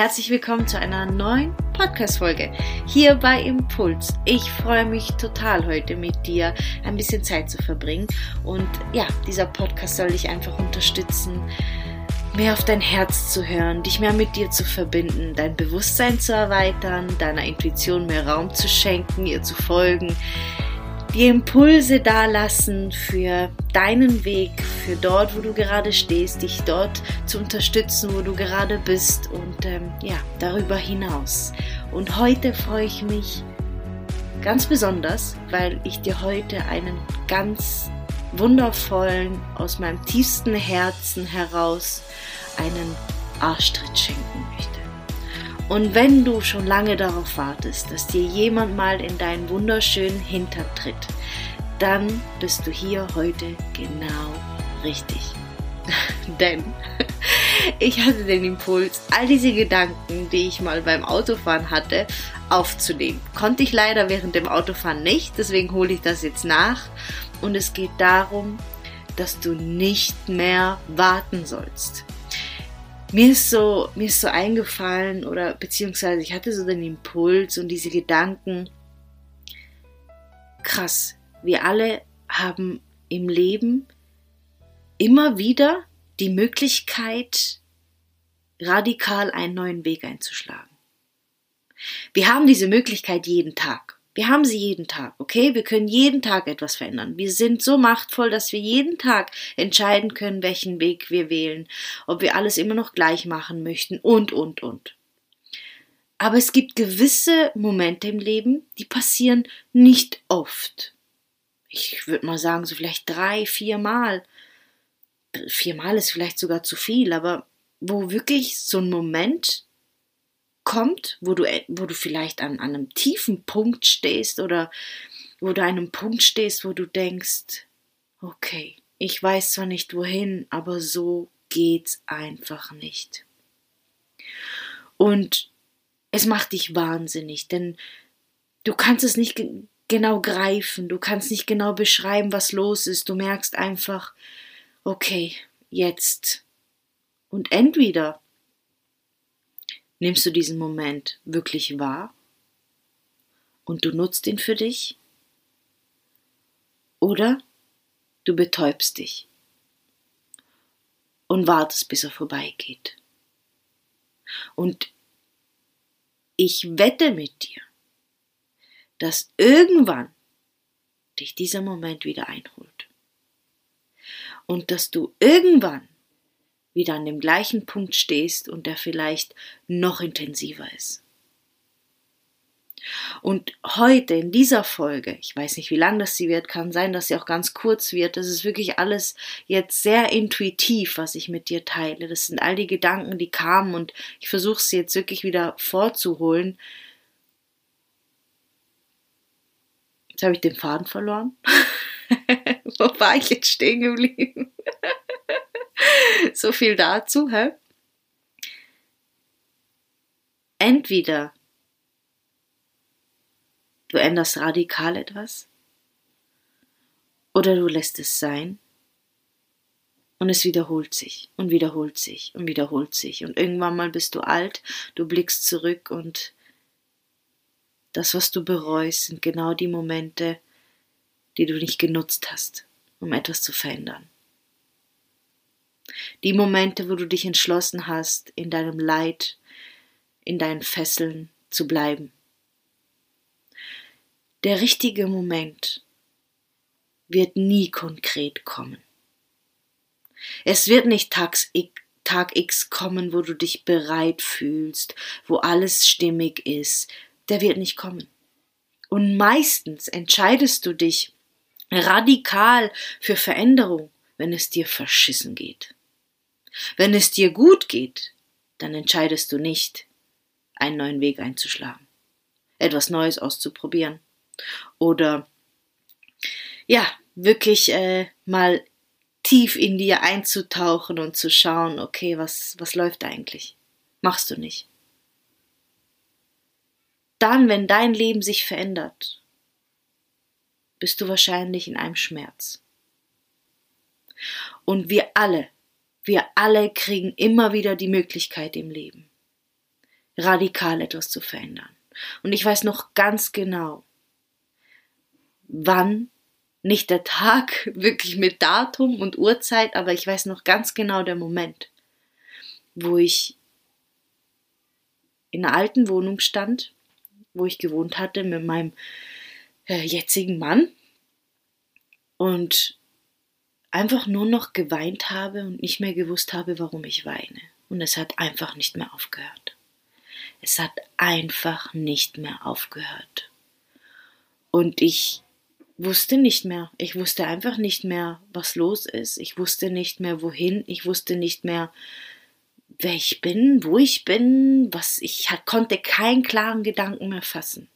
Herzlich willkommen zu einer neuen Podcast-Folge hier bei Impuls. Ich freue mich total heute mit dir ein bisschen Zeit zu verbringen und ja, dieser Podcast soll dich einfach unterstützen, mehr auf dein Herz zu hören, dich mehr mit dir zu verbinden, dein Bewusstsein zu erweitern, deiner Intuition mehr Raum zu schenken, ihr zu folgen die Impulse dalassen für deinen Weg, für dort, wo du gerade stehst, dich dort zu unterstützen, wo du gerade bist und ähm, ja, darüber hinaus. Und heute freue ich mich ganz besonders, weil ich dir heute einen ganz wundervollen, aus meinem tiefsten Herzen heraus einen Arschtritt schenken möchte. Und wenn du schon lange darauf wartest, dass dir jemand mal in deinen wunderschönen Hintern tritt, dann bist du hier heute genau richtig. Denn ich hatte den Impuls, all diese Gedanken, die ich mal beim Autofahren hatte, aufzunehmen. Konnte ich leider während dem Autofahren nicht, deswegen hole ich das jetzt nach. Und es geht darum, dass du nicht mehr warten sollst mir ist so, mir ist so eingefallen oder beziehungsweise ich hatte so den Impuls und diese Gedanken, krass, wir alle haben im Leben immer wieder die Möglichkeit, radikal einen neuen Weg einzuschlagen. Wir haben diese Möglichkeit jeden Tag. Wir haben sie jeden Tag, okay? Wir können jeden Tag etwas verändern. Wir sind so machtvoll, dass wir jeden Tag entscheiden können, welchen Weg wir wählen, ob wir alles immer noch gleich machen möchten und, und, und. Aber es gibt gewisse Momente im Leben, die passieren nicht oft. Ich würde mal sagen, so vielleicht drei, vier Mal. Viermal ist vielleicht sogar zu viel, aber wo wirklich so ein Moment kommt, wo du, wo du vielleicht an, an einem tiefen Punkt stehst oder wo du an einem Punkt stehst, wo du denkst, okay, ich weiß zwar nicht wohin, aber so geht's einfach nicht. Und es macht dich wahnsinnig, denn du kannst es nicht genau greifen, du kannst nicht genau beschreiben, was los ist, du merkst einfach, okay, jetzt. Und entweder nimmst du diesen Moment wirklich wahr und du nutzt ihn für dich oder du betäubst dich und wartest, bis er vorbeigeht. Und ich wette mit dir, dass irgendwann dich dieser Moment wieder einholt. Und dass du irgendwann wieder an dem gleichen Punkt stehst und der vielleicht noch intensiver ist. Und heute in dieser Folge, ich weiß nicht, wie lang das sie wird, kann sein, dass sie auch ganz kurz wird. Das ist wirklich alles jetzt sehr intuitiv, was ich mit dir teile. Das sind all die Gedanken, die kamen und ich versuche sie jetzt wirklich wieder vorzuholen. Jetzt habe ich den Faden verloren. Wo war ich jetzt stehen geblieben? so viel dazu, hä? Entweder du änderst radikal etwas oder du lässt es sein und es wiederholt sich und wiederholt sich und wiederholt sich und irgendwann mal bist du alt, du blickst zurück und das, was du bereust, sind genau die Momente, die du nicht genutzt hast, um etwas zu verändern. Die Momente, wo du dich entschlossen hast, in deinem Leid, in deinen Fesseln zu bleiben. Der richtige Moment wird nie konkret kommen. Es wird nicht Tags Tag X kommen, wo du dich bereit fühlst, wo alles stimmig ist. Der wird nicht kommen. Und meistens entscheidest du dich radikal für Veränderung, wenn es dir verschissen geht. Wenn es dir gut geht, dann entscheidest du nicht, einen neuen Weg einzuschlagen, etwas Neues auszuprobieren oder ja, wirklich äh, mal tief in dir einzutauchen und zu schauen, okay, was, was läuft eigentlich? Machst du nicht. Dann, wenn dein Leben sich verändert, bist du wahrscheinlich in einem Schmerz. Und wir alle wir alle kriegen immer wieder die Möglichkeit im Leben. radikal etwas zu verändern. Und ich weiß noch ganz genau, wann, nicht der Tag, wirklich mit Datum und Uhrzeit, aber ich weiß noch ganz genau der Moment, wo ich in einer alten Wohnung stand, wo ich gewohnt hatte mit meinem äh, jetzigen Mann und einfach nur noch geweint habe und nicht mehr gewusst habe, warum ich weine. Und es hat einfach nicht mehr aufgehört. Es hat einfach nicht mehr aufgehört. Und ich wusste nicht mehr. Ich wusste einfach nicht mehr, was los ist. Ich wusste nicht mehr, wohin. Ich wusste nicht mehr, wer ich bin, wo ich bin, was ich konnte keinen klaren Gedanken mehr fassen.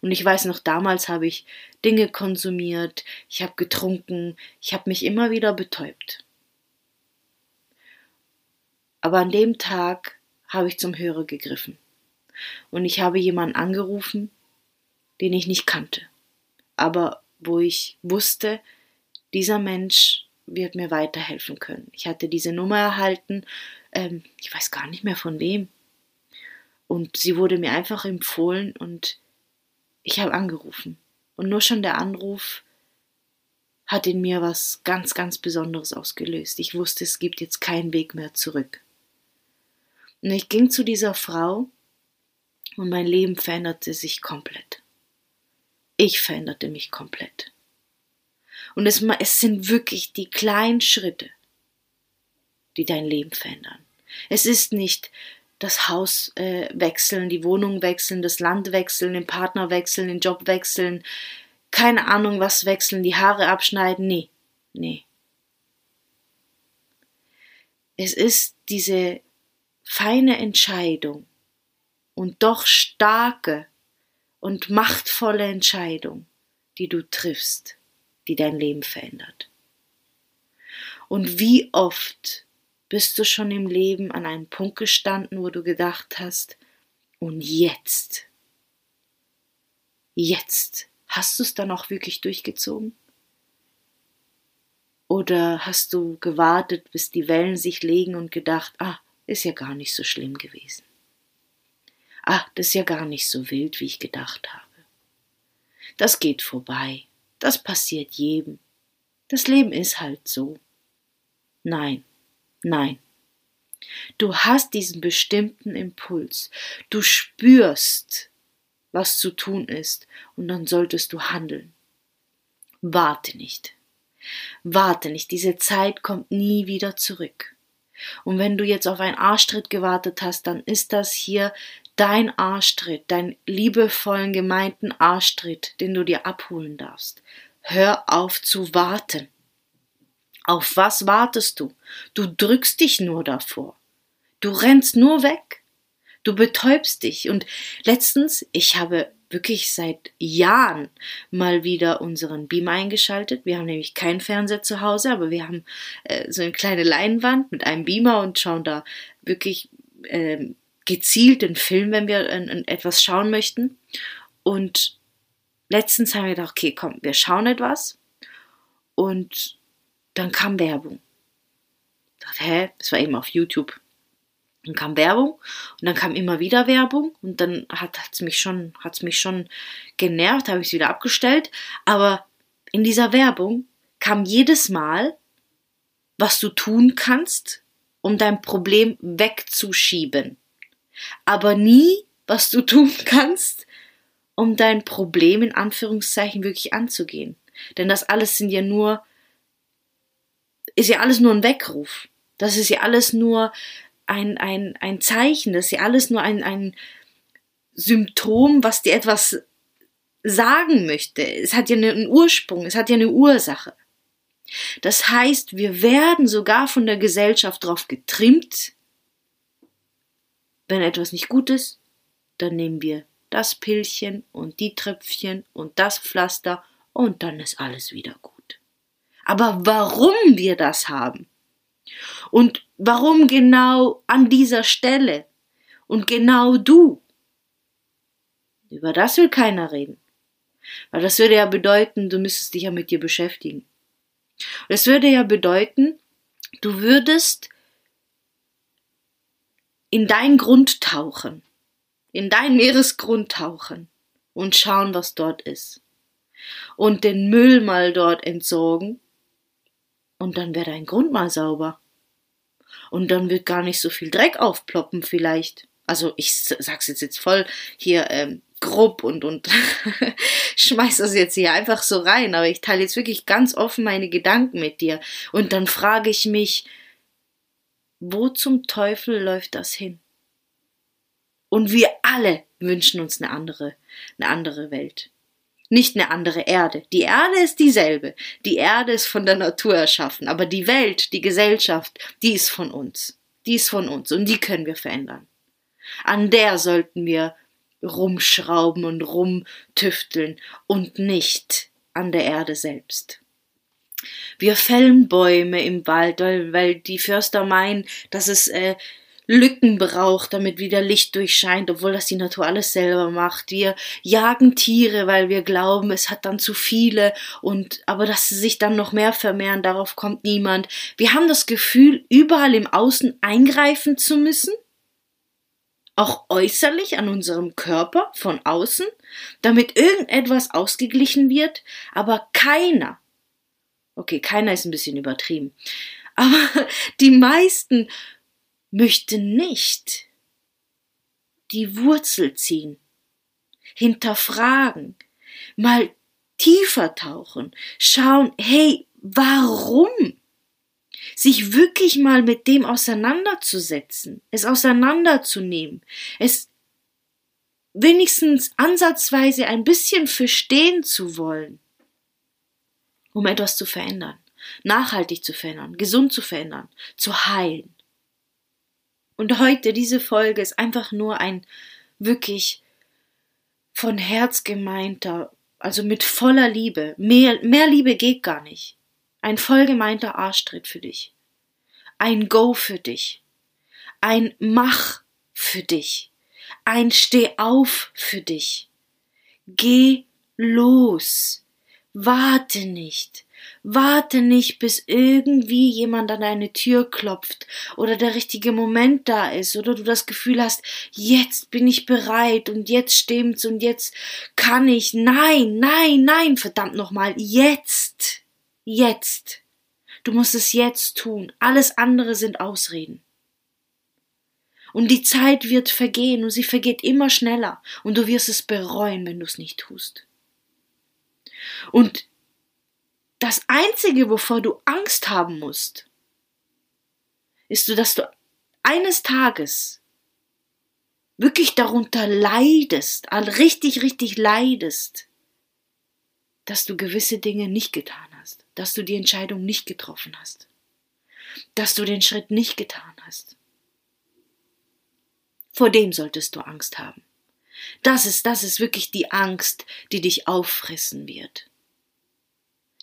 Und ich weiß noch, damals habe ich Dinge konsumiert, ich habe getrunken, ich habe mich immer wieder betäubt. Aber an dem Tag habe ich zum Hörer gegriffen. Und ich habe jemanden angerufen, den ich nicht kannte, aber wo ich wusste, dieser Mensch wird mir weiterhelfen können. Ich hatte diese Nummer erhalten, ähm, ich weiß gar nicht mehr von wem. Und sie wurde mir einfach empfohlen und ich habe angerufen. Und nur schon der Anruf hat in mir was ganz, ganz Besonderes ausgelöst. Ich wusste, es gibt jetzt keinen Weg mehr zurück. Und ich ging zu dieser Frau und mein Leben veränderte sich komplett. Ich veränderte mich komplett. Und es, es sind wirklich die kleinen Schritte, die dein Leben verändern. Es ist nicht das Haus äh, wechseln, die Wohnung wechseln, das Land wechseln, den Partner wechseln, den Job wechseln, keine Ahnung was wechseln, die Haare abschneiden. Nee, nee. Es ist diese feine Entscheidung und doch starke und machtvolle Entscheidung, die du triffst die dein Leben verändert. Und wie oft bist du schon im Leben an einem Punkt gestanden, wo du gedacht hast, und jetzt, jetzt, hast du es dann auch wirklich durchgezogen? Oder hast du gewartet, bis die Wellen sich legen und gedacht, ah, ist ja gar nicht so schlimm gewesen. Ah, das ist ja gar nicht so wild, wie ich gedacht habe. Das geht vorbei. Das passiert jedem. Das Leben ist halt so. Nein, nein. Du hast diesen bestimmten Impuls. Du spürst, was zu tun ist, und dann solltest du handeln. Warte nicht. Warte nicht. Diese Zeit kommt nie wieder zurück. Und wenn du jetzt auf einen Arschtritt gewartet hast, dann ist das hier dein Arschtritt, dein liebevollen gemeinten Arschtritt, den du dir abholen darfst. Hör auf zu warten. Auf was wartest du? Du drückst dich nur davor. Du rennst nur weg. Du betäubst dich. Und letztens, ich habe wirklich seit Jahren mal wieder unseren Beamer eingeschaltet. Wir haben nämlich keinen Fernseher zu Hause, aber wir haben äh, so eine kleine Leinwand mit einem Beamer und schauen da wirklich äh, gezielt den Film, wenn wir äh, etwas schauen möchten. Und letztens haben wir gedacht, okay, komm, wir schauen etwas. Und dann kam Werbung. Ich dachte, hä, das war eben auf YouTube. Dann kam Werbung und dann kam immer wieder Werbung und dann hat es mich schon, hat's mich schon genervt, habe ich es wieder abgestellt. Aber in dieser Werbung kam jedes Mal, was du tun kannst, um dein Problem wegzuschieben aber nie, was du tun kannst, um dein Problem in Anführungszeichen wirklich anzugehen. Denn das alles sind ja nur, ist ja alles nur ein Weckruf. Das ist ja alles nur ein, ein, ein Zeichen, das ist ja alles nur ein, ein Symptom, was dir etwas sagen möchte. Es hat ja einen Ursprung, es hat ja eine Ursache. Das heißt, wir werden sogar von der Gesellschaft darauf getrimmt, wenn etwas nicht gut ist, dann nehmen wir das Pillchen und die Tröpfchen und das Pflaster und dann ist alles wieder gut. Aber warum wir das haben und warum genau an dieser Stelle und genau du, über das will keiner reden. Weil das würde ja bedeuten, du müsstest dich ja mit dir beschäftigen. Das würde ja bedeuten, du würdest in dein Grund tauchen, in dein Meeresgrund tauchen und schauen, was dort ist. Und den Müll mal dort entsorgen. Und dann wäre dein Grund mal sauber. Und dann wird gar nicht so viel Dreck aufploppen vielleicht. Also ich sag's jetzt jetzt voll hier ähm, grob und und schmeiß das jetzt hier einfach so rein, aber ich teile jetzt wirklich ganz offen meine Gedanken mit dir und dann frage ich mich, wo zum Teufel läuft das hin? Und wir alle wünschen uns eine andere, eine andere Welt. Nicht eine andere Erde. Die Erde ist dieselbe. Die Erde ist von der Natur erschaffen. Aber die Welt, die Gesellschaft, die ist von uns. Die ist von uns. Und die können wir verändern. An der sollten wir rumschrauben und rumtüfteln und nicht an der Erde selbst. Wir fällen Bäume im Wald, weil, die Förster meinen, dass es äh, Lücken braucht, damit wieder Licht durchscheint, obwohl das die Natur alles selber macht. Wir jagen Tiere, weil wir glauben, es hat dann zu viele und aber dass sie sich dann noch mehr vermehren, darauf kommt niemand. Wir haben das Gefühl, überall im Außen eingreifen zu müssen, auch äußerlich an unserem Körper von außen, damit irgendetwas ausgeglichen wird, aber keiner, okay, keiner ist ein bisschen übertrieben, aber die meisten möchten nicht die Wurzel ziehen, hinterfragen, mal tiefer tauchen, schauen, hey, warum? sich wirklich mal mit dem auseinanderzusetzen, es auseinanderzunehmen, es wenigstens ansatzweise ein bisschen verstehen zu wollen, um etwas zu verändern, nachhaltig zu verändern, gesund zu verändern, zu heilen. Und heute diese Folge ist einfach nur ein wirklich von Herz gemeinter, also mit voller Liebe. Mehr, mehr Liebe geht gar nicht. Ein vollgemeinter Arschtritt für dich. Ein Go für dich. Ein Mach für dich. Ein Steh auf für dich. Geh los. Warte nicht. Warte nicht, bis irgendwie jemand an deine Tür klopft oder der richtige Moment da ist oder du das Gefühl hast, jetzt bin ich bereit und jetzt stimmt's und jetzt kann ich. Nein, nein, nein, verdammt nochmal, jetzt. Jetzt. Du musst es jetzt tun. Alles andere sind Ausreden. Und die Zeit wird vergehen und sie vergeht immer schneller und du wirst es bereuen, wenn du es nicht tust. Und das Einzige, wovor du Angst haben musst, ist, dass du eines Tages wirklich darunter leidest, richtig, richtig leidest, dass du gewisse Dinge nicht getan hast, dass du die Entscheidung nicht getroffen hast, dass du den Schritt nicht getan hast. Vor dem solltest du Angst haben. Das ist, das ist wirklich die Angst, die dich auffressen wird.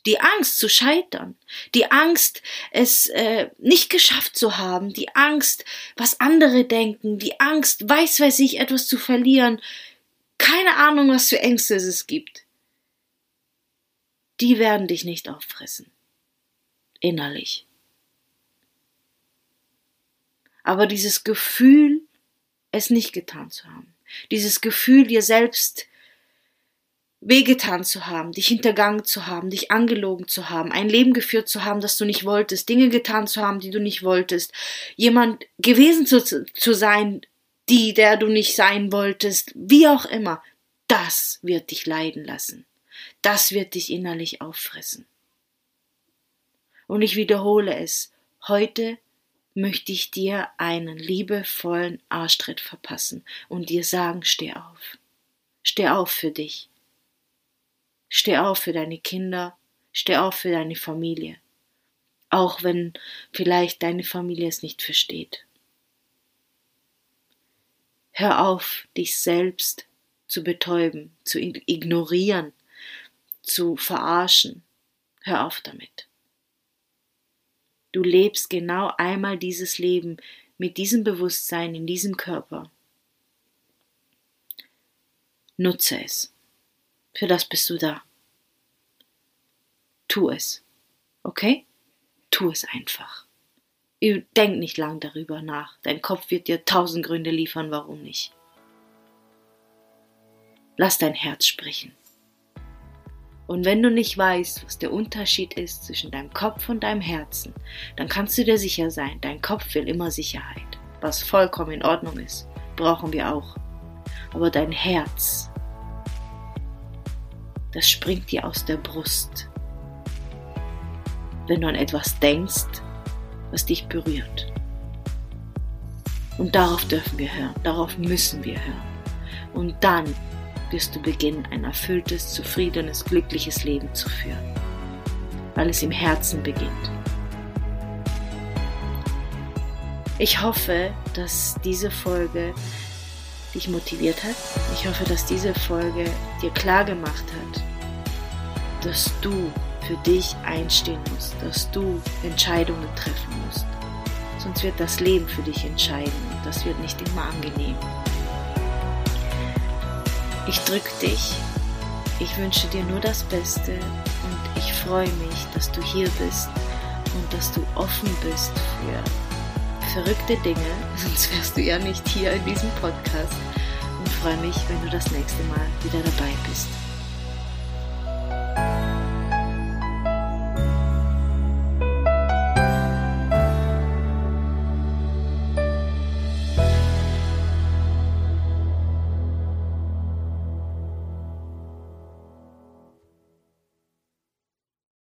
Die Angst zu scheitern, die Angst, es äh, nicht geschafft zu haben, die Angst, was andere denken, die Angst, weiß weiß ich, etwas zu verlieren, keine Ahnung, was für Ängste es gibt die werden dich nicht auffressen. Innerlich. Aber dieses Gefühl, es nicht getan zu haben, dieses Gefühl, dir selbst wehgetan zu haben, dich hintergangen zu haben, dich angelogen zu haben, ein Leben geführt zu haben, das du nicht wolltest, Dinge getan zu haben, die du nicht wolltest, jemand gewesen zu, zu sein, die, der du nicht sein wolltest, wie auch immer, das wird dich leiden lassen das wird dich innerlich auffressen. Und ich wiederhole es, heute möchte ich dir einen liebevollen Arschtritt verpassen und dir sagen, steh auf. Steh auf für dich. Steh auf für deine Kinder, steh auf für deine Familie. Auch wenn vielleicht deine Familie es nicht versteht. Hör auf, dich selbst zu betäuben, zu ignorieren, zu verarschen. Hör auf damit. Du lebst genau einmal dieses Leben mit diesem Bewusstsein in diesem Körper. Nutze es. Für das bist du da. Tu es. Okay? Tu es einfach. Denk nicht lang darüber nach. Dein Kopf wird dir tausend Gründe liefern, warum nicht. Lass dein Herz sprechen. Und wenn du nicht weißt, was der Unterschied ist zwischen deinem Kopf und deinem Herzen, dann kannst du dir sicher sein, dein Kopf will immer Sicherheit, was vollkommen in Ordnung ist, brauchen wir auch. Aber dein Herz, das springt dir aus der Brust. Wenn du an etwas denkst, was dich berührt. Und darauf dürfen wir hören, darauf müssen wir hören. Und dann wirst du beginnen, ein erfülltes, zufriedenes, glückliches Leben zu führen, weil es im Herzen beginnt. Ich hoffe, dass diese Folge dich motiviert hat. Ich hoffe, dass diese Folge dir klar gemacht hat, dass du für dich einstehen musst, dass du Entscheidungen treffen musst. Sonst wird das Leben für dich entscheiden und das wird nicht immer angenehm. Ich drücke dich. Ich wünsche dir nur das Beste und ich freue mich, dass du hier bist und dass du offen bist für verrückte Dinge, sonst wärst du ja nicht hier in diesem Podcast und freue mich, wenn du das nächste Mal wieder dabei bist.